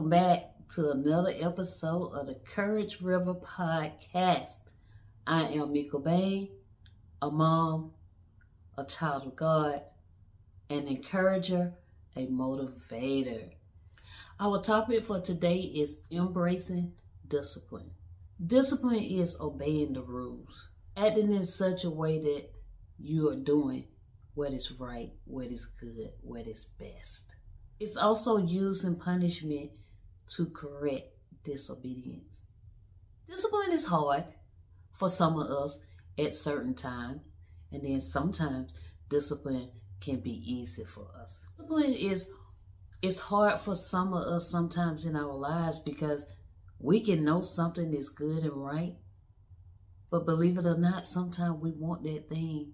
Welcome back to another episode of the Courage River Podcast. I am Meka Banes, a mom, a child of God, an encourager, a motivator. Our topic for today is embracing discipline. Discipline is obeying the rules, acting in such a way that you are doing what is right, what is good, what is best. It's also using punishment to correct disobedience. Discipline is hard for some of us at certain times, and then sometimes discipline can be easy for us. Discipline is it's hard for some of us sometimes in our lives because we can know something is good and right, but believe it or not, sometimes we want that thing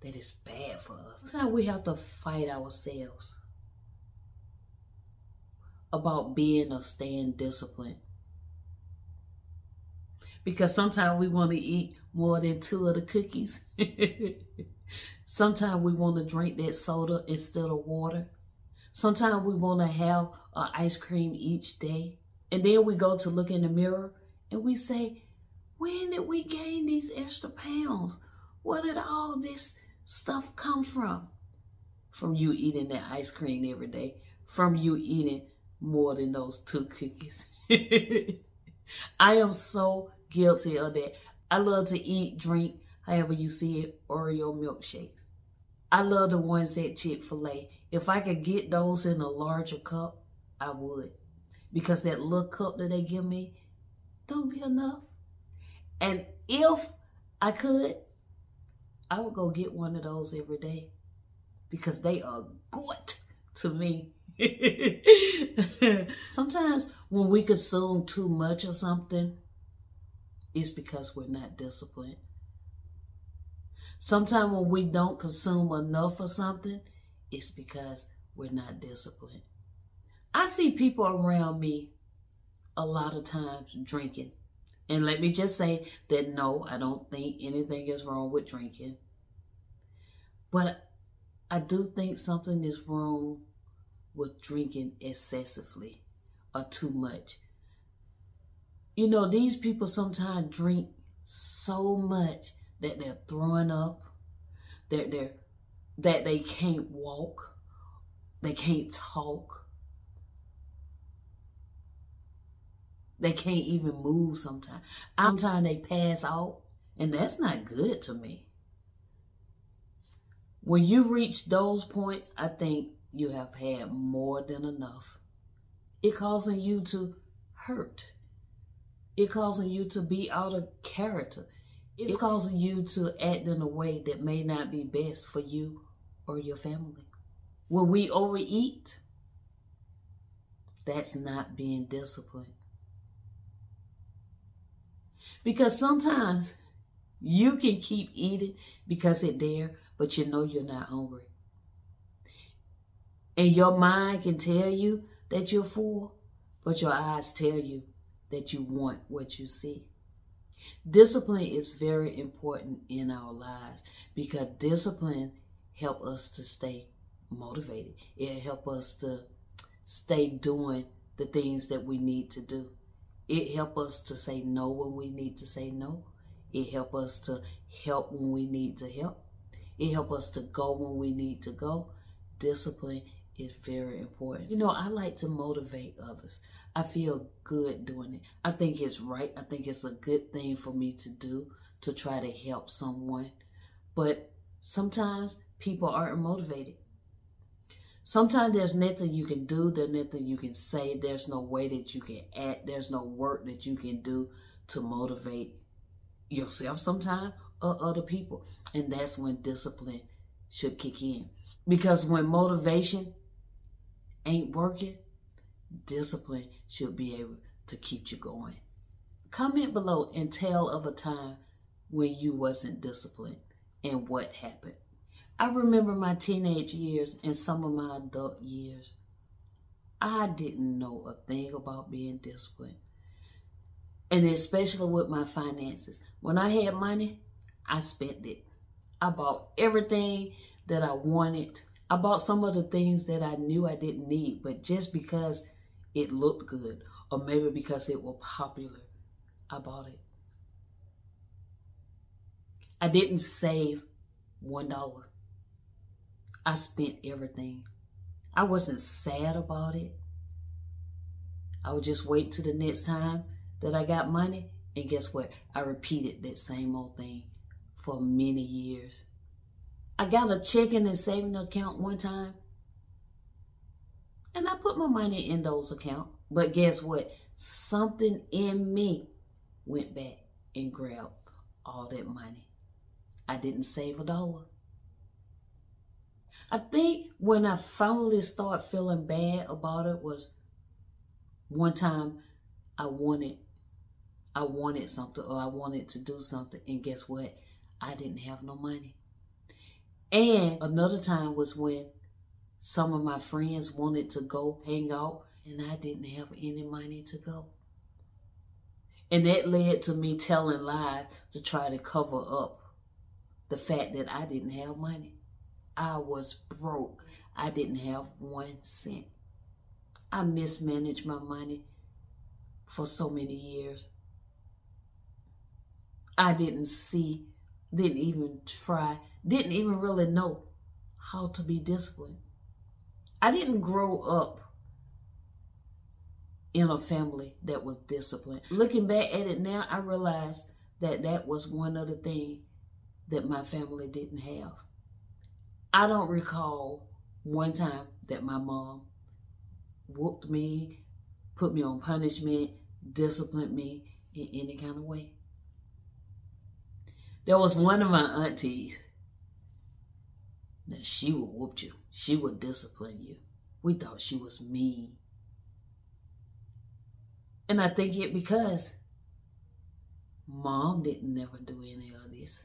that is bad for us. Sometimes we have to fight ourselves about being or staying disciplined. Because sometimes we want to eat more than two of the cookies. sometimes we want to drink that soda instead of water. Sometimes we want to have an ice cream each day. And then we go to look in the mirror and we say, when did we gain these extra pounds? Where did all this stuff come from? From you eating that ice cream every day. From you eating more than those two cookies. I am so guilty of that. I love to eat, drink, however you see it, Oreo milkshakes. I love the ones at Chick-fil-A. If I could get those in a larger cup, I would. Because that little cup that they give me don't be enough. And if I could, I would go get one of those every day. Because they are good to me. Sometimes when we consume too much of something, it's because we're not disciplined. Sometimes when we don't consume enough of something, it's because we're not disciplined. I see people around me a lot of times drinking. And let me just say that no, I don't think anything is wrong with drinking. But I do think something is wrong with drinking excessively or too much. You know, these people sometimes drink so much that they're throwing up, that they're that they can't walk, they can't talk, they can't even move sometimes. Sometimes they pass out, and that's not good to me. When you reach those points, I think you have had more than enough. It causing you to hurt. It causing you to be out of character. It's causing you to act in a way that may not be best for you or your family. When we overeat, that's not being disciplined. Because sometimes you can keep eating because it's there, but you know you're not hungry. And your mind can tell you that you're full, but your eyes tell you that you want what you see. Discipline is very important in our lives because discipline help us to stay motivated. It help us to stay doing the things that we need to do. It help us to say no when we need to say no. It help us to help when we need to help. It help us to go when we need to go. Discipline is very important. You know, I like to motivate others. I feel good doing it. I think it's right. I think it's a good thing for me to do to try to help someone. But sometimes people aren't motivated. Sometimes there's nothing you can do, there's nothing you can say, there's no way that you can act, there's no work that you can do to motivate yourself sometimes or other people. And that's when discipline should kick in. Because when motivation ain't working, discipline should be able to keep you going. Comment below and tell of a time when you wasn't disciplined and what happened. I remember my teenage years and some of my adult years. I didn't know a thing about being disciplined. And especially with my finances. When I had money, I spent it. I bought everything that I wanted I bought some of the things that I knew I didn't need, but just because it looked good, or maybe because it was popular, I bought it. I didn't save one dollar. I spent everything. I wasn't sad about it. I would just wait till the next time that I got money. And guess what? I repeated that same old thing for many years. I got a checking and saving account one time. And I put my money in those accounts. But guess what? Something in me went back and grabbed all that money. I didn't save a dollar. I think when I finally started feeling bad about it was one time I wanted I wanted something or I wanted to do something and guess what? I didn't have no money. And another time was when some of my friends wanted to go hang out and I didn't have any money to go. And that led to me telling lies to try to cover up the fact that I didn't have money. I was broke. I didn't have one cent. I mismanaged my money for so many years. I didn't see, didn't even try, didn't even really know how to be disciplined. I didn't grow up in a family that was disciplined. Looking back at it now, I realize that that was one other thing that my family didn't have. I don't recall one time that my mom whooped me, put me on punishment, disciplined me in any kind of way. There was one of my aunties that she would whoop you. She would discipline you. We thought she was mean. And I think it because mom didn't never do any of this.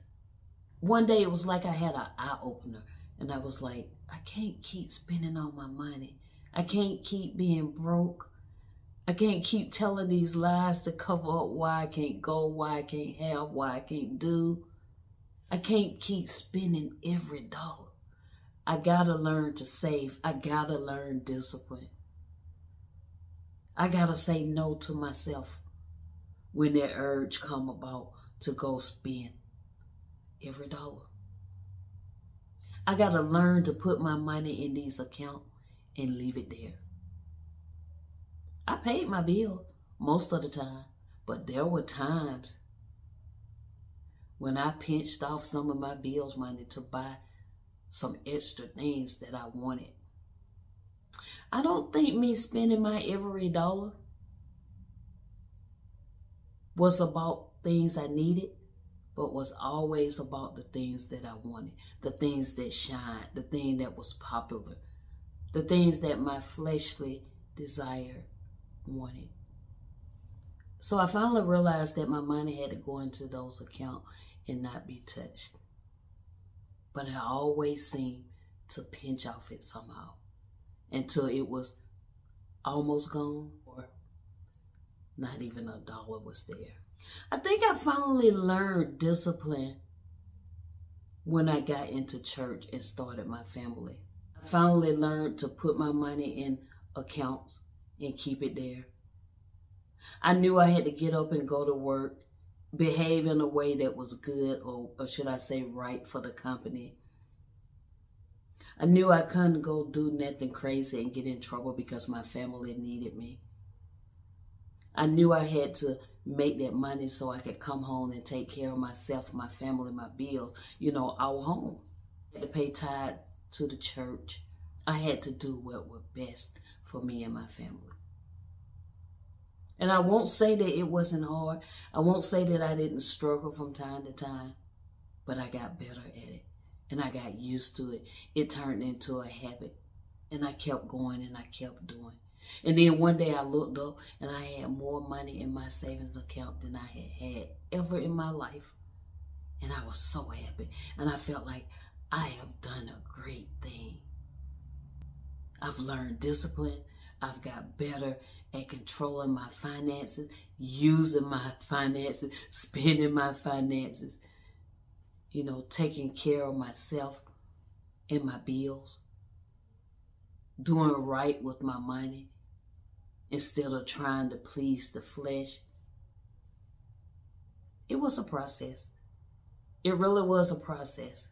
One day it was like I had an eye opener and I was like, I can't keep spending all my money. I can't keep being broke. I can't keep telling these lies to cover up why I can't go, why I can't have, why I can't do. I can't keep spending every dollar. I gotta learn to save. I gotta learn discipline. I gotta say no to myself when that urge come about to go spend every dollar. I gotta learn to put my money in these accounts and leave it there. I paid my bill most of the time, but there were times when I pinched off some of my bills money to buy some extra things that I wanted. I don't think me spending my every dollar was about things I needed, but was always about the things that I wanted, the things that shined, the thing that was popular, the things that my fleshly desire wanted. So I finally realized that my money had to go into those accounts and not be touched. But I always seemed to pinch off it somehow until it was almost gone or not even a dollar was there. I think I finally learned discipline when I got into church and started my family. I finally learned to put my money in accounts and keep it there. I knew I had to get up and go to work, behave in a way that was good, or, or should I say, right for the company. I knew I couldn't go do nothing crazy and get in trouble because my family needed me. I knew I had to make that money so I could come home and take care of myself, my family, my bills, you know, our home. I had to pay tithe to the church. I had to do what was best for me and my family. And I won't say that it wasn't hard. I won't say that I didn't struggle from time to time, but I got better at it and I got used to it. It turned into a habit and I kept going and I kept doing. And then one day I looked up and I had more money in my savings account than I had had ever in my life. And I was so happy. And I felt like I have done a great thing. I've learned discipline. I've got better at controlling my finances, using my finances, spending my finances, you know, taking care of myself and my bills, doing right with my money, instead of trying to please the flesh. It was a process. It really was a process.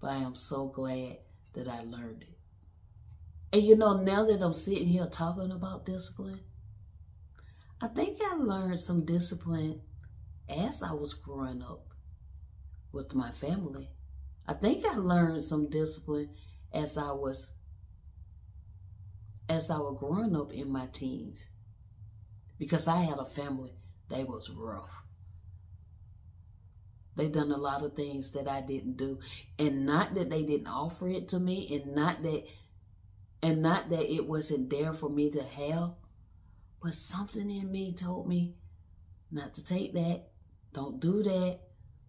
But I am so glad that I learned it. And you know, now that I'm sitting here talking about discipline, I think I learned some discipline as I was growing up with my family. I think I learned some discipline as I was as I was growing up in my teens. Because I had a family that was rough. They done a lot of things that I didn't do. And not that they didn't offer it to me and not that and not that it wasn't there for me to have, but something in me told me not to take that. Don't do that.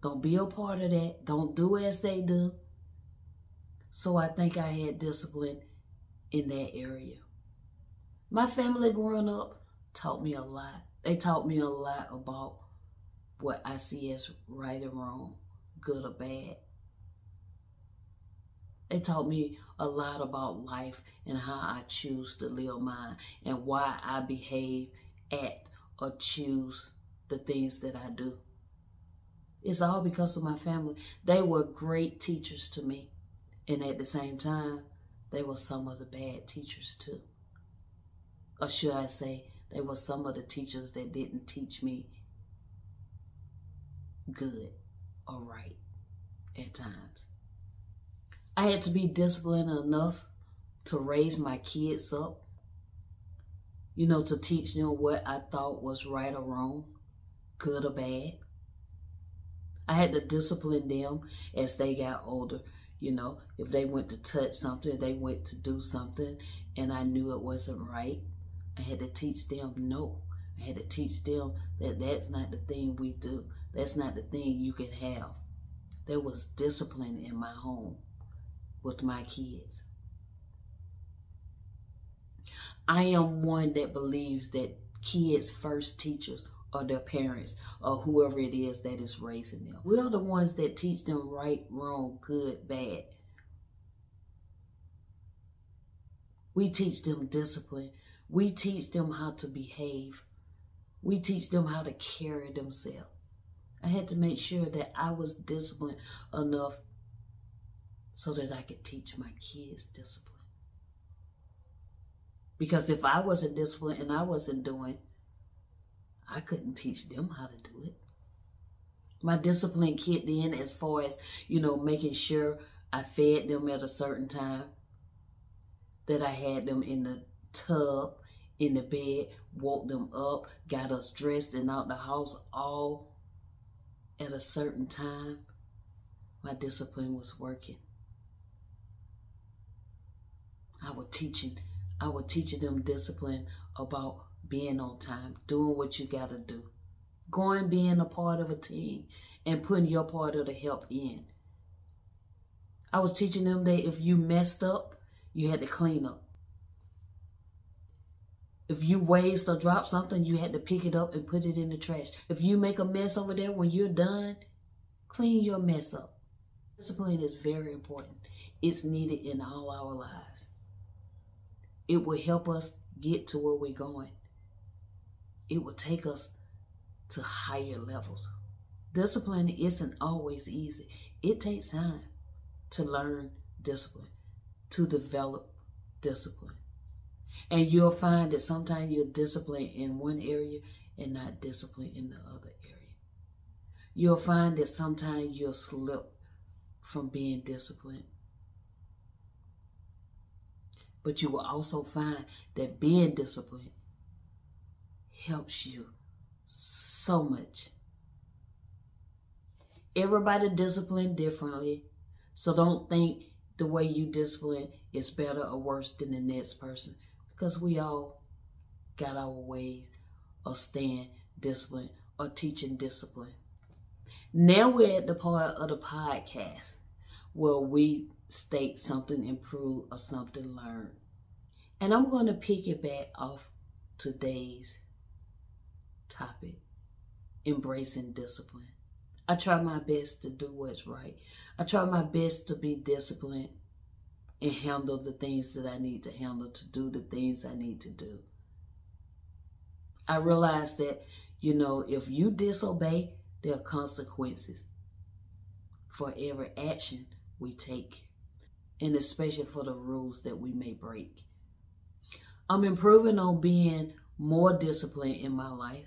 Don't be a part of that. Don't do as they do. So I think I had discipline in that area. My family growing up taught me a lot. They taught me a lot about what I see as right and wrong, good or bad. They taught me a lot about life and how I choose to live mine and why I behave, act, or choose the things that I do. It's all because of my family. They were great teachers to me. And at the same time, they were some of the bad teachers too. Or should I say, they were some of the teachers that didn't teach me good or right at times. I had to be disciplined enough to raise my kids up, you know, to teach them what I thought was right or wrong, good or bad. I had to discipline them as they got older. You know, if they went to touch something, they went to do something, and I knew it wasn't right, I had to teach them no. I had to teach them that that's not the thing we do. That's not the thing you can have. There was discipline in my home with my kids. I am one that believes that kids' first teachers or their parents or whoever it is that is raising them. We are the ones that teach them right, wrong, good, bad. We teach them discipline. We teach them how to behave. We teach them how to carry themselves. I had to make sure that I was disciplined enough so that I could teach my kids discipline. Because if I wasn't disciplined and I wasn't doing I couldn't teach them how to do it. My discipline kicked in as far as, you know, making sure I fed them at a certain time, that I had them in the tub, in the bed, woke them up, got us dressed and out the house all at a certain time. My discipline was working. I was teaching, I was teaching them discipline about being on time, doing what you got to do, going being a part of a team, and putting your part of the help in. I was teaching them that if you messed up, you had to clean up. If you waste or drop something, you had to pick it up and put it in the trash. If you make a mess over there when you're done, clean your mess up. Discipline is very important. It's needed in all our lives. It will help us get to where we're going it will take us to higher levels. Discipline isn't always easy. It takes time to learn discipline, to develop discipline. And you'll find that sometimes you're disciplined in one area and not disciplined in the other area. You'll find that sometimes you'll slip from being disciplined. But you will also find that being disciplined helps you so much. Everybody disciplined differently. So don't think the way you discipline is better or worse than the next person because we all got our ways of staying disciplined or teaching discipline. Now we're at the part of the podcast where we state something improved or something learned. And I'm going to pick it back off today's topic embracing discipline. I try my best to do what's right. I try my best to be disciplined and handle the things that I need to handle, to do the things I need to do. I realize that, you know, if you disobey, there are consequences for every action we take, and especially for the rules that we may break. I'm improving on being more disciplined in my life.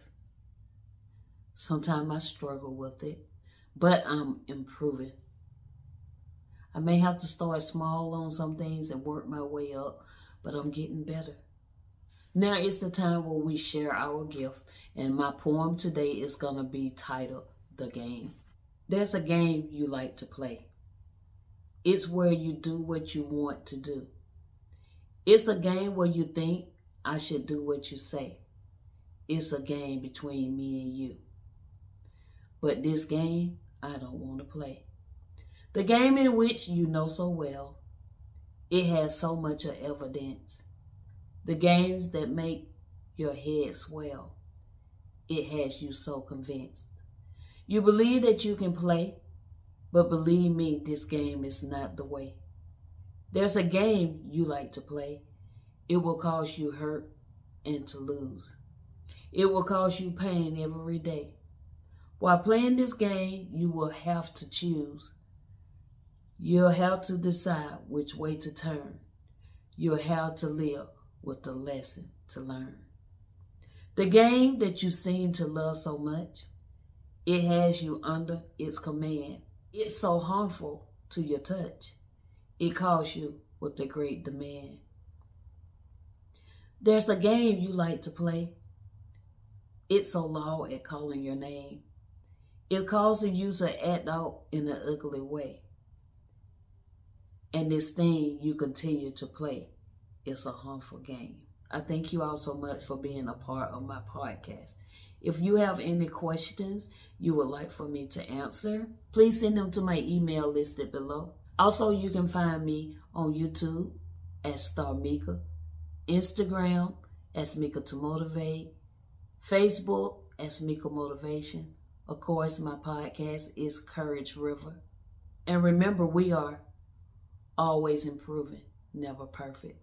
Sometimes I struggle with it, but I'm improving. I may have to start small on some things and work my way up, but I'm getting better. Now it's the time where we share our gift, and my poem today is going to be titled The Game. There's a game you like to play. It's where you do what you want to do. It's a game where you think I should do what you say. It's a game between me and you. But this game, I don't want to play. The game in which you know so well, it has so much of evidence. The games that make your head swell, it has you so convinced. You believe that you can play, but believe me, this game is not the way. There's a game you like to play. It will cause you hurt and to lose. It will cause you pain every day. While playing this game, you will have to choose. You'll have to decide which way to turn. You'll have to live with the lesson to learn. The game that you seem to love so much, it has you under its command. It's so harmful to your touch. It calls you with a great demand. There's a game you like to play. It's so loud at calling your name. It calls the user act out in an ugly way. And this thing you continue to play is a harmful game. I thank you all so much for being a part of my podcast. If you have any questions you would like for me to answer, please send them to my email listed below. Also, you can find me on YouTube at Star Meka, Instagram as Meka to Motivate, Facebook as Meka Motivation, of course, my podcast is Courage River. And remember, we are always improving, never perfect.